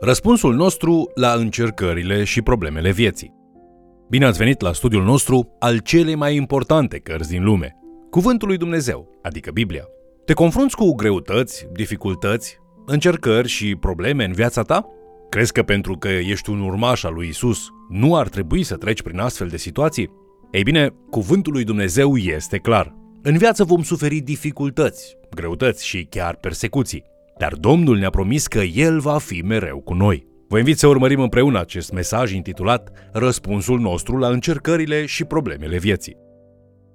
Răspunsul nostru la încercările și problemele vieții. Bine ați venit la studiul nostru al celei mai importante cărți din lume, Cuvântul lui Dumnezeu, adică Biblia. Te confrunți cu greutăți, dificultăți, încercări și probleme în viața ta? Crezi că pentru că ești un urmaș al lui Isus, nu ar trebui să treci prin astfel de situații? Ei bine, cuvântul lui Dumnezeu este clar. În viață vom suferi dificultăți, greutăți și chiar persecuții. Dar Domnul ne-a promis că El va fi mereu cu noi. Vă invit să urmărim împreună acest mesaj intitulat Răspunsul nostru la încercările și problemele vieții.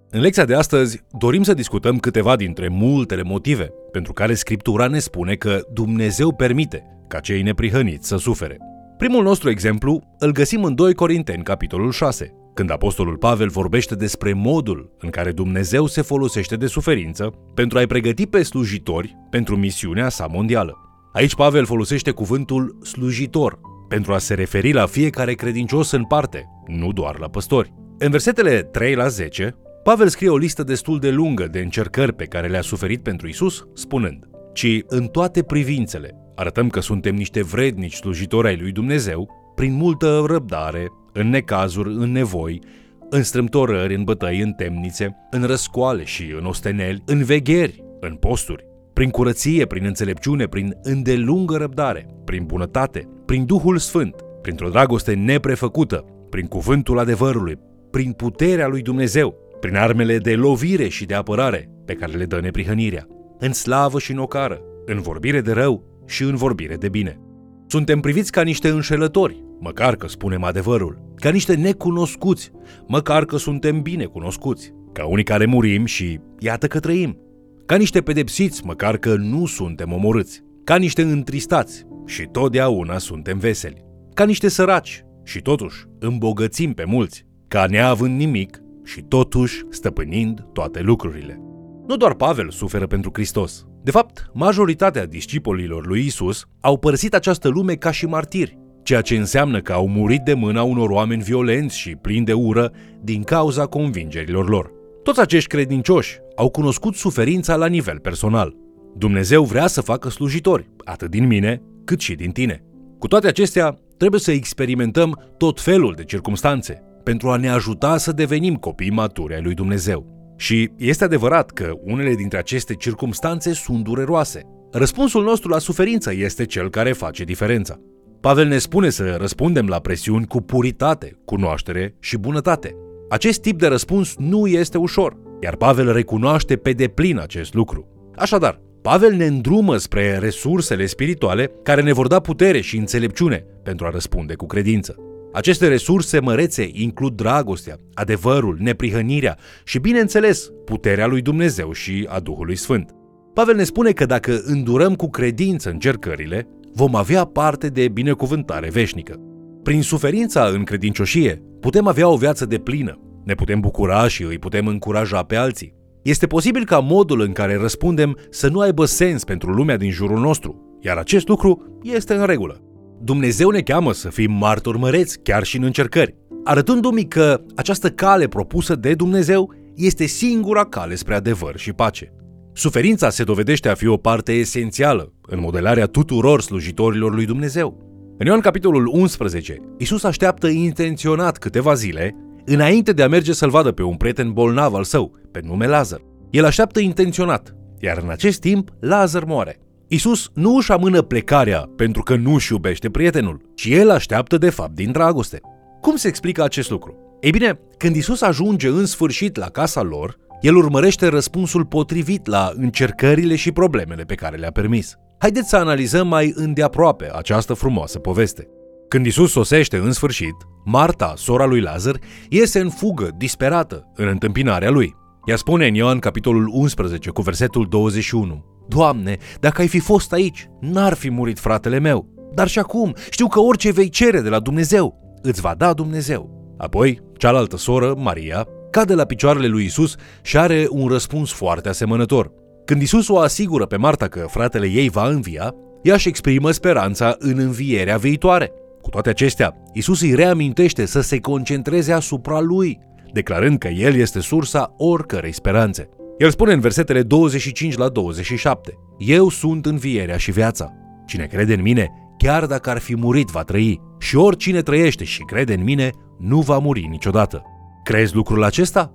În lecția de astăzi dorim să discutăm câteva dintre multele motive pentru care Scriptura ne spune că Dumnezeu permite ca cei neprihăniți să sufere. Primul nostru exemplu îl găsim în 2 Corinteni, capitolul 6, când Apostolul Pavel vorbește despre modul în care Dumnezeu se folosește de suferință pentru a-i pregăti pe slujitori pentru misiunea sa mondială. Aici Pavel folosește cuvântul slujitor pentru a se referi la fiecare credincios în parte, nu doar la păstori. În versetele 3 la 10, Pavel scrie o listă destul de lungă de încercări pe care le-a suferit pentru Isus, spunând, ci în toate privințele arătăm că suntem niște vrednici slujitori ai lui Dumnezeu, prin multă răbdare, în necazuri, în nevoi, în strâmtorări, în bătăi, în temnițe, în răscoale și în osteneli, în vegheri, în posturi, prin curăție, prin înțelepciune, prin îndelungă răbdare, prin bunătate, prin Duhul Sfânt, printr-o dragoste neprefăcută, prin cuvântul adevărului, prin puterea lui Dumnezeu, prin armele de lovire și de apărare pe care le dă neprihănirea, în slavă și în ocară, în vorbire de rău și în vorbire de bine. Suntem priviți ca niște înșelători, măcar că spunem adevărul, ca niște necunoscuți, măcar că suntem bine cunoscuți, ca unii care murim și iată că trăim, ca niște pedepsiți, măcar că nu suntem omorâți, ca niște întristați și totdeauna suntem veseli, ca niște săraci și totuși îmbogățim pe mulți, ca neavând nimic și totuși stăpânind toate lucrurile. Nu doar Pavel suferă pentru Hristos. De fapt, majoritatea discipolilor lui Isus au părăsit această lume ca și martiri, ceea ce înseamnă că au murit de mâna unor oameni violenți și plini de ură din cauza convingerilor lor. Toți acești credincioși au cunoscut suferința la nivel personal. Dumnezeu vrea să facă slujitori, atât din mine, cât și din tine. Cu toate acestea, trebuie să experimentăm tot felul de circumstanțe pentru a ne ajuta să devenim copii maturi ai lui Dumnezeu. Și este adevărat că unele dintre aceste circumstanțe sunt dureroase. Răspunsul nostru la suferință este cel care face diferența. Pavel ne spune să răspundem la presiuni cu puritate, cunoaștere și bunătate. Acest tip de răspuns nu este ușor, iar Pavel recunoaște pe deplin acest lucru. Așadar, Pavel ne îndrumă spre resursele spirituale care ne vor da putere și înțelepciune pentru a răspunde cu credință. Aceste resurse mărețe includ dragostea, adevărul, neprihănirea și, bineînțeles, puterea lui Dumnezeu și a Duhului Sfânt. Pavel ne spune că dacă îndurăm cu credință încercările, vom avea parte de binecuvântare veșnică. Prin suferința în credincioșie, putem avea o viață de plină, ne putem bucura și îi putem încuraja pe alții. Este posibil ca modul în care răspundem să nu aibă sens pentru lumea din jurul nostru, iar acest lucru este în regulă. Dumnezeu ne cheamă să fim martori măreți, chiar și în încercări, arătându-mi că această cale propusă de Dumnezeu este singura cale spre adevăr și pace. Suferința se dovedește a fi o parte esențială în modelarea tuturor slujitorilor lui Dumnezeu. În Ioan capitolul 11, Isus așteaptă intenționat câteva zile înainte de a merge să-l vadă pe un prieten bolnav al său, pe nume Lazar. El așteaptă intenționat, iar în acest timp Lazar moare. Isus nu își amână plecarea pentru că nu își iubește prietenul, ci el așteaptă de fapt din dragoste. Cum se explică acest lucru? Ei bine, când Isus ajunge în sfârșit la casa lor, el urmărește răspunsul potrivit la încercările și problemele pe care le-a permis. Haideți să analizăm mai îndeaproape această frumoasă poveste. Când Isus sosește în sfârșit, Marta, sora lui Lazar, iese în fugă, disperată, în întâmpinarea lui. Ea spune în Ioan capitolul 11 cu versetul 21 Doamne, dacă ai fi fost aici, n-ar fi murit fratele meu. Dar și acum știu că orice vei cere de la Dumnezeu, îți va da Dumnezeu. Apoi, cealaltă soră, Maria, cade la picioarele lui Isus și are un răspuns foarte asemănător. Când Isus o asigură pe Marta că fratele ei va învia, ea își exprimă speranța în învierea viitoare. Cu toate acestea, Isus îi reamintește să se concentreze asupra lui, declarând că el este sursa oricărei speranțe. El spune în versetele 25 la 27, Eu sunt învierea și viața. Cine crede în mine, chiar dacă ar fi murit, va trăi. Și oricine trăiește și crede în mine, nu va muri niciodată. Crezi lucrul acesta?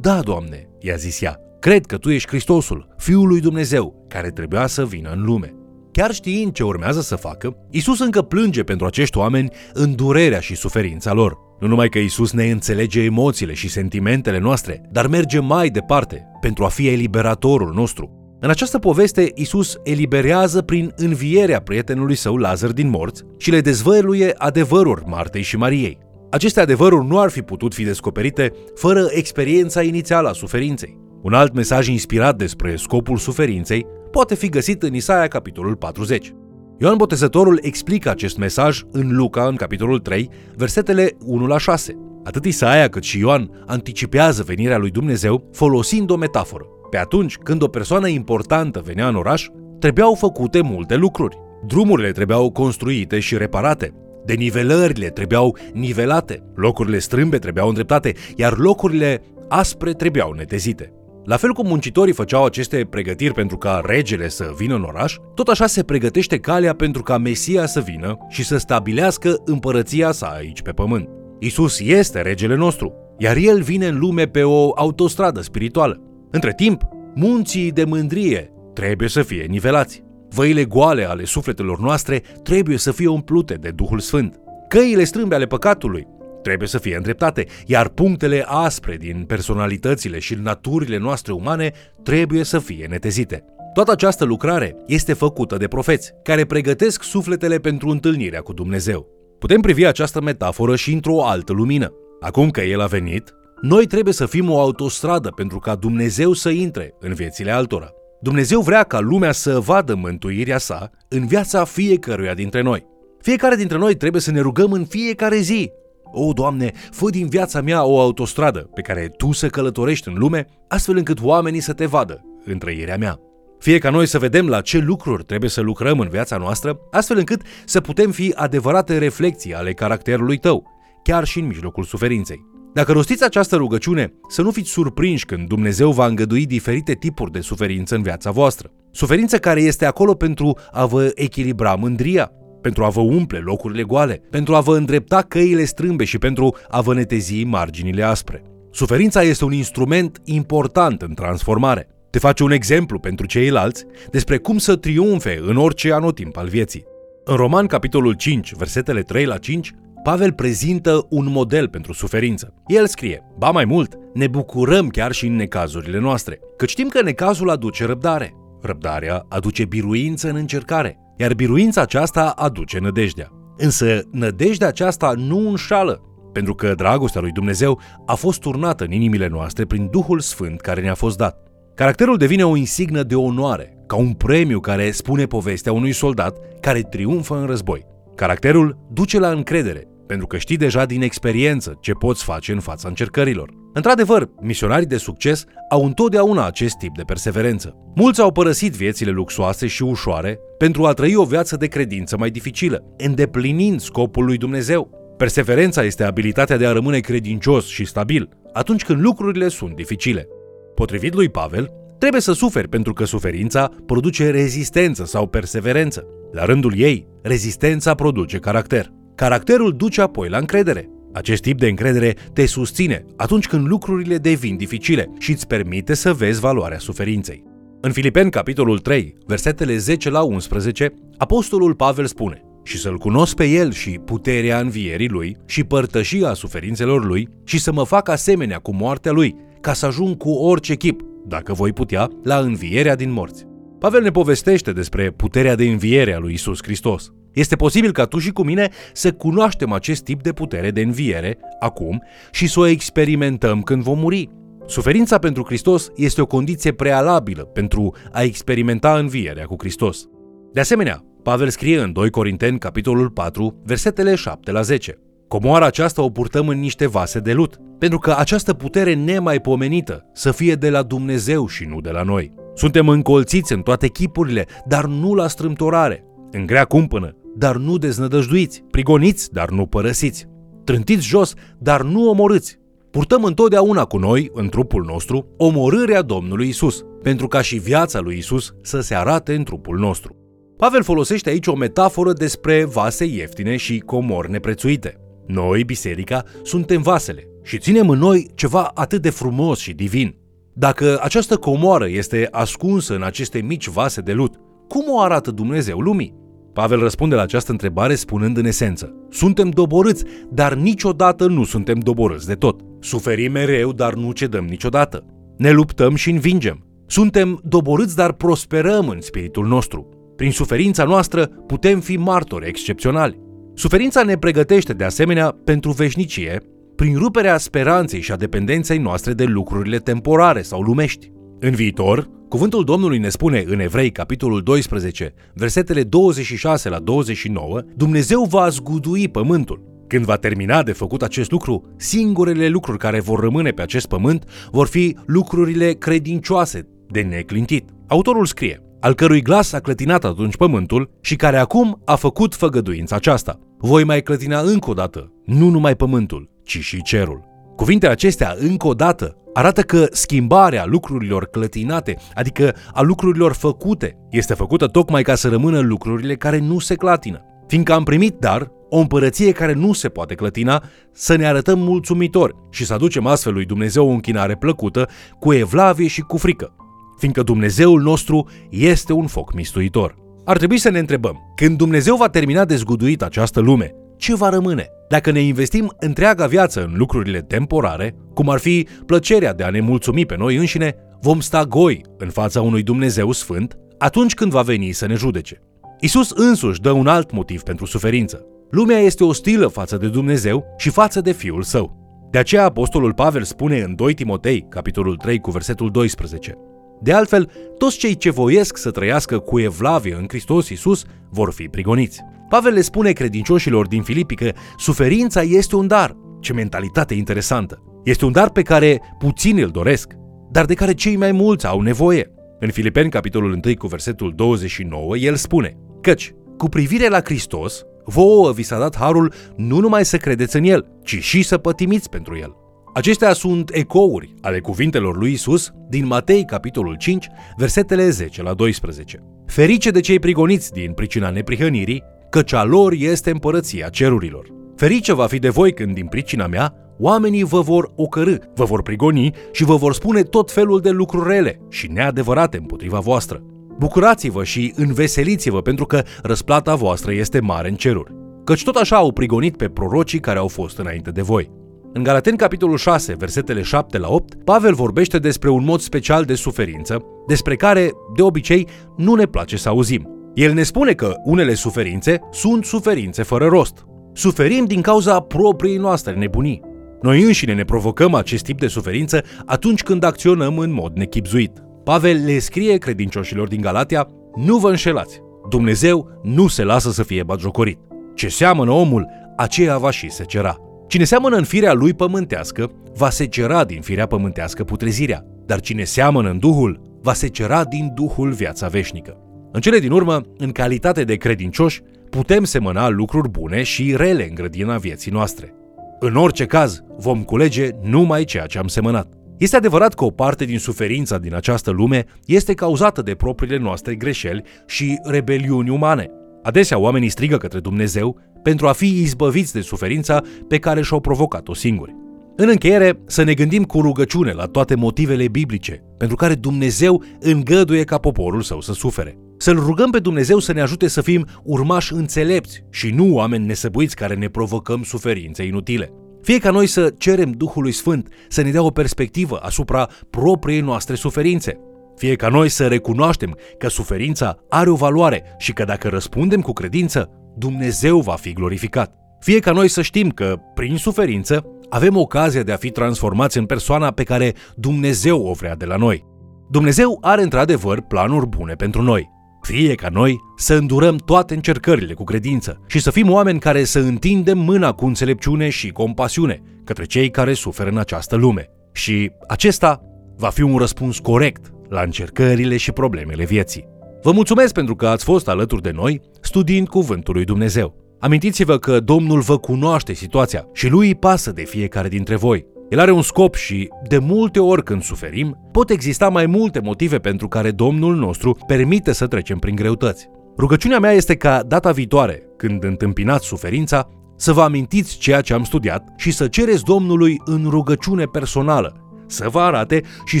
Da, Doamne, i-a zis ea. Cred că Tu ești Hristosul, Fiul lui Dumnezeu, care trebuia să vină în lume. Chiar știind ce urmează să facă, Isus încă plânge pentru acești oameni în durerea și suferința lor. Nu numai că Isus ne înțelege emoțiile și sentimentele noastre, dar merge mai departe pentru a fi eliberatorul nostru. În această poveste, Isus eliberează prin învierea prietenului său Lazar din morți și le dezvăluie adevăruri Martei și Mariei. Aceste adevăruri nu ar fi putut fi descoperite fără experiența inițială a suferinței. Un alt mesaj inspirat despre scopul suferinței poate fi găsit în Isaia capitolul 40. Ioan Botezătorul explică acest mesaj în Luca, în capitolul 3, versetele 1 la 6. Atât Isaia cât și Ioan anticipează venirea lui Dumnezeu folosind o metaforă. Pe atunci, când o persoană importantă venea în oraș, trebuiau făcute multe lucruri. Drumurile trebuiau construite și reparate, denivelările trebuiau nivelate, locurile strâmbe trebuiau îndreptate, iar locurile aspre trebuiau netezite. La fel cum muncitorii făceau aceste pregătiri pentru ca regele să vină în oraș, tot așa se pregătește calea pentru ca Mesia să vină și să stabilească împărăția sa aici pe pământ. Isus este regele nostru, iar el vine în lume pe o autostradă spirituală. Între timp, munții de mândrie trebuie să fie nivelați. Văile goale ale sufletelor noastre trebuie să fie umplute de Duhul Sfânt. Căile strâmbe ale păcatului trebuie să fie îndreptate, iar punctele aspre din personalitățile și naturile noastre umane trebuie să fie netezite. Toată această lucrare este făcută de profeți, care pregătesc sufletele pentru întâlnirea cu Dumnezeu. Putem privi această metaforă și într-o altă lumină. Acum că El a venit, noi trebuie să fim o autostradă pentru ca Dumnezeu să intre în viețile altora. Dumnezeu vrea ca lumea să vadă mântuirea sa în viața fiecăruia dintre noi. Fiecare dintre noi trebuie să ne rugăm în fiecare zi o, Doamne, fă din viața mea o autostradă pe care Tu să călătorești în lume, astfel încât oamenii să te vadă în trăirea mea. Fie ca noi să vedem la ce lucruri trebuie să lucrăm în viața noastră, astfel încât să putem fi adevărate reflexii ale caracterului tău, chiar și în mijlocul suferinței. Dacă rostiți această rugăciune, să nu fiți surprinși când Dumnezeu va îngădui diferite tipuri de suferință în viața voastră. Suferință care este acolo pentru a vă echilibra mândria, pentru a vă umple locurile goale, pentru a vă îndrepta căile strâmbe și pentru a vă netezi marginile aspre. Suferința este un instrument important în transformare. Te face un exemplu pentru ceilalți despre cum să triumfe în orice anotimp al vieții. În Roman, capitolul 5, versetele 3 la 5, Pavel prezintă un model pentru suferință. El scrie, ba mai mult, ne bucurăm chiar și în necazurile noastre, că știm că necazul aduce răbdare. Răbdarea aduce biruință în încercare, iar biruința aceasta aduce nădejdea. Însă nădejdea aceasta nu înșală, pentru că dragostea lui Dumnezeu a fost turnată în inimile noastre prin Duhul Sfânt care ne-a fost dat. Caracterul devine o insignă de onoare, ca un premiu care spune povestea unui soldat care triumfă în război. Caracterul duce la încredere, pentru că știi deja din experiență ce poți face în fața încercărilor. Într-adevăr, misionarii de succes au întotdeauna acest tip de perseverență. Mulți au părăsit viețile luxoase și ușoare pentru a trăi o viață de credință mai dificilă, îndeplinind scopul lui Dumnezeu. Perseverența este abilitatea de a rămâne credincios și stabil atunci când lucrurile sunt dificile. Potrivit lui Pavel, trebuie să suferi pentru că suferința produce rezistență sau perseverență. La rândul ei, rezistența produce caracter. Caracterul duce apoi la încredere. Acest tip de încredere te susține atunci când lucrurile devin dificile și îți permite să vezi valoarea suferinței. În Filipeni, capitolul 3, versetele 10 la 11, apostolul Pavel spune și să-L cunosc pe El și puterea învierii Lui și părtășia suferințelor Lui și să mă fac asemenea cu moartea Lui, ca să ajung cu orice chip, dacă voi putea, la învierea din morți. Pavel ne povestește despre puterea de înviere a lui Isus Hristos. Este posibil ca tu și cu mine să cunoaștem acest tip de putere de înviere acum și să o experimentăm când vom muri. Suferința pentru Hristos este o condiție prealabilă pentru a experimenta învierea cu Hristos. De asemenea, Pavel scrie în 2 Corinteni, capitolul 4, versetele 7 la 10. Comoara aceasta o purtăm în niște vase de lut, pentru că această putere nemaipomenită să fie de la Dumnezeu și nu de la noi. Suntem încolțiți în toate chipurile, dar nu la strâmtorare, în grea cumpănă, dar nu deznădăjduiți, prigoniți, dar nu părăsiți, trântiți jos, dar nu omorâți. Purtăm întotdeauna cu noi, în trupul nostru, omorârea Domnului Isus, pentru ca și viața lui Isus să se arate în trupul nostru. Pavel folosește aici o metaforă despre vase ieftine și comori neprețuite. Noi, biserica, suntem vasele și ținem în noi ceva atât de frumos și divin. Dacă această comoară este ascunsă în aceste mici vase de lut, cum o arată Dumnezeu lumii? Pavel răspunde la această întrebare spunând în esență, suntem doborâți, dar niciodată nu suntem doborâți de tot. Suferim mereu, dar nu cedăm niciodată. Ne luptăm și învingem. Suntem doborâți, dar prosperăm în spiritul nostru. Prin suferința noastră putem fi martori excepționali. Suferința ne pregătește de asemenea pentru veșnicie, prin ruperea speranței și a dependenței noastre de lucrurile temporare sau lumești. În viitor, cuvântul Domnului ne spune în Evrei, capitolul 12, versetele 26 la 29, Dumnezeu va zgudui pământul. Când va termina de făcut acest lucru, singurele lucruri care vor rămâne pe acest pământ vor fi lucrurile credincioase de neclintit. Autorul scrie, al cărui glas a clătinat atunci pământul și care acum a făcut făgăduința aceasta. Voi mai clătina încă o dată, nu numai pământul, ci și cerul. Cuvintele acestea, încă o dată, arată că schimbarea lucrurilor clătinate, adică a lucrurilor făcute, este făcută tocmai ca să rămână lucrurile care nu se clatină. Fiindcă am primit dar o împărăție care nu se poate clătina, să ne arătăm mulțumitori și să aducem astfel lui Dumnezeu o închinare plăcută, cu evlavie și cu frică, fiindcă Dumnezeul nostru este un foc mistuitor. Ar trebui să ne întrebăm, când Dumnezeu va termina de zguduit această lume, ce va rămâne? Dacă ne investim întreaga viață în lucrurile temporare, cum ar fi plăcerea de a ne mulțumi pe noi înșine, vom sta goi în fața unui Dumnezeu sfânt atunci când va veni să ne judece. Isus însuși dă un alt motiv pentru suferință. Lumea este ostilă față de Dumnezeu și față de Fiul Său. De aceea Apostolul Pavel spune în 2 Timotei, capitolul 3, cu versetul 12, De altfel, toți cei ce voiesc să trăiască cu evlavie în Hristos Isus vor fi prigoniți. Pavel le spune credincioșilor din Filipi că suferința este un dar. Ce mentalitate interesantă! Este un dar pe care puțini îl doresc, dar de care cei mai mulți au nevoie. În Filipeni, capitolul 1, cu versetul 29, el spune, Căci, cu privire la Hristos, vouă vi s-a dat harul nu numai să credeți în El, ci și să pătimiți pentru El. Acestea sunt ecouri ale cuvintelor lui Isus din Matei, capitolul 5, versetele 10 la 12. Ferice de cei prigoniți din pricina neprihănirii, căci a lor este împărăția cerurilor. Ferice va fi de voi când din pricina mea oamenii vă vor ocărâ, vă vor prigoni și vă vor spune tot felul de lucruri rele și neadevărate împotriva voastră. Bucurați-vă și înveseliți-vă pentru că răsplata voastră este mare în ceruri. Căci tot așa au prigonit pe prorocii care au fost înainte de voi. În Galateni, capitolul 6, versetele 7 la 8, Pavel vorbește despre un mod special de suferință, despre care, de obicei, nu ne place să auzim. El ne spune că unele suferințe sunt suferințe fără rost. Suferim din cauza propriei noastre nebunii. Noi înșine ne provocăm acest tip de suferință atunci când acționăm în mod nechipzuit. Pavel le scrie credincioșilor din Galatia, nu vă înșelați, Dumnezeu nu se lasă să fie batjocorit. Ce seamănă omul, aceea va și secera. Cine seamănă în firea lui pământească, va secera din firea pământească putrezirea, dar cine seamănă în Duhul, va secera din Duhul viața veșnică. În cele din urmă, în calitate de credincioși, putem semăna lucruri bune și rele în grădina vieții noastre. În orice caz, vom culege numai ceea ce am semănat. Este adevărat că o parte din suferința din această lume este cauzată de propriile noastre greșeli și rebeliuni umane. Adesea oamenii strigă către Dumnezeu pentru a fi izbăviți de suferința pe care și-au provocat-o singuri. În încheiere, să ne gândim cu rugăciune la toate motivele biblice pentru care Dumnezeu îngăduie ca poporul său să sufere. Să-L rugăm pe Dumnezeu să ne ajute să fim urmași înțelepți și nu oameni nesăbuiți care ne provocăm suferințe inutile. Fie ca noi să cerem Duhului Sfânt să ne dea o perspectivă asupra propriei noastre suferințe. Fie ca noi să recunoaștem că suferința are o valoare și că dacă răspundem cu credință, Dumnezeu va fi glorificat. Fie ca noi să știm că, prin suferință, avem ocazia de a fi transformați în persoana pe care Dumnezeu o vrea de la noi. Dumnezeu are într-adevăr planuri bune pentru noi. Fie ca noi să îndurăm toate încercările cu credință și să fim oameni care să întindem mâna cu înțelepciune și compasiune către cei care suferă în această lume. Și acesta va fi un răspuns corect la încercările și problemele vieții. Vă mulțumesc pentru că ați fost alături de noi studiind Cuvântul lui Dumnezeu. Amintiți-vă că Domnul vă cunoaște situația și lui îi pasă de fiecare dintre voi. El are un scop și, de multe ori când suferim, pot exista mai multe motive pentru care Domnul nostru permite să trecem prin greutăți. Rugăciunea mea este ca data viitoare, când întâmpinați suferința, să vă amintiți ceea ce am studiat și să cereți Domnului în rugăciune personală, să vă arate și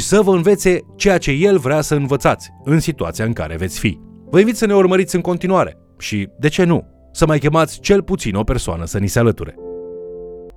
să vă învețe ceea ce El vrea să învățați în situația în care veți fi. Vă invit să ne urmăriți în continuare și, de ce nu, să mai chemați cel puțin o persoană să ni se alăture.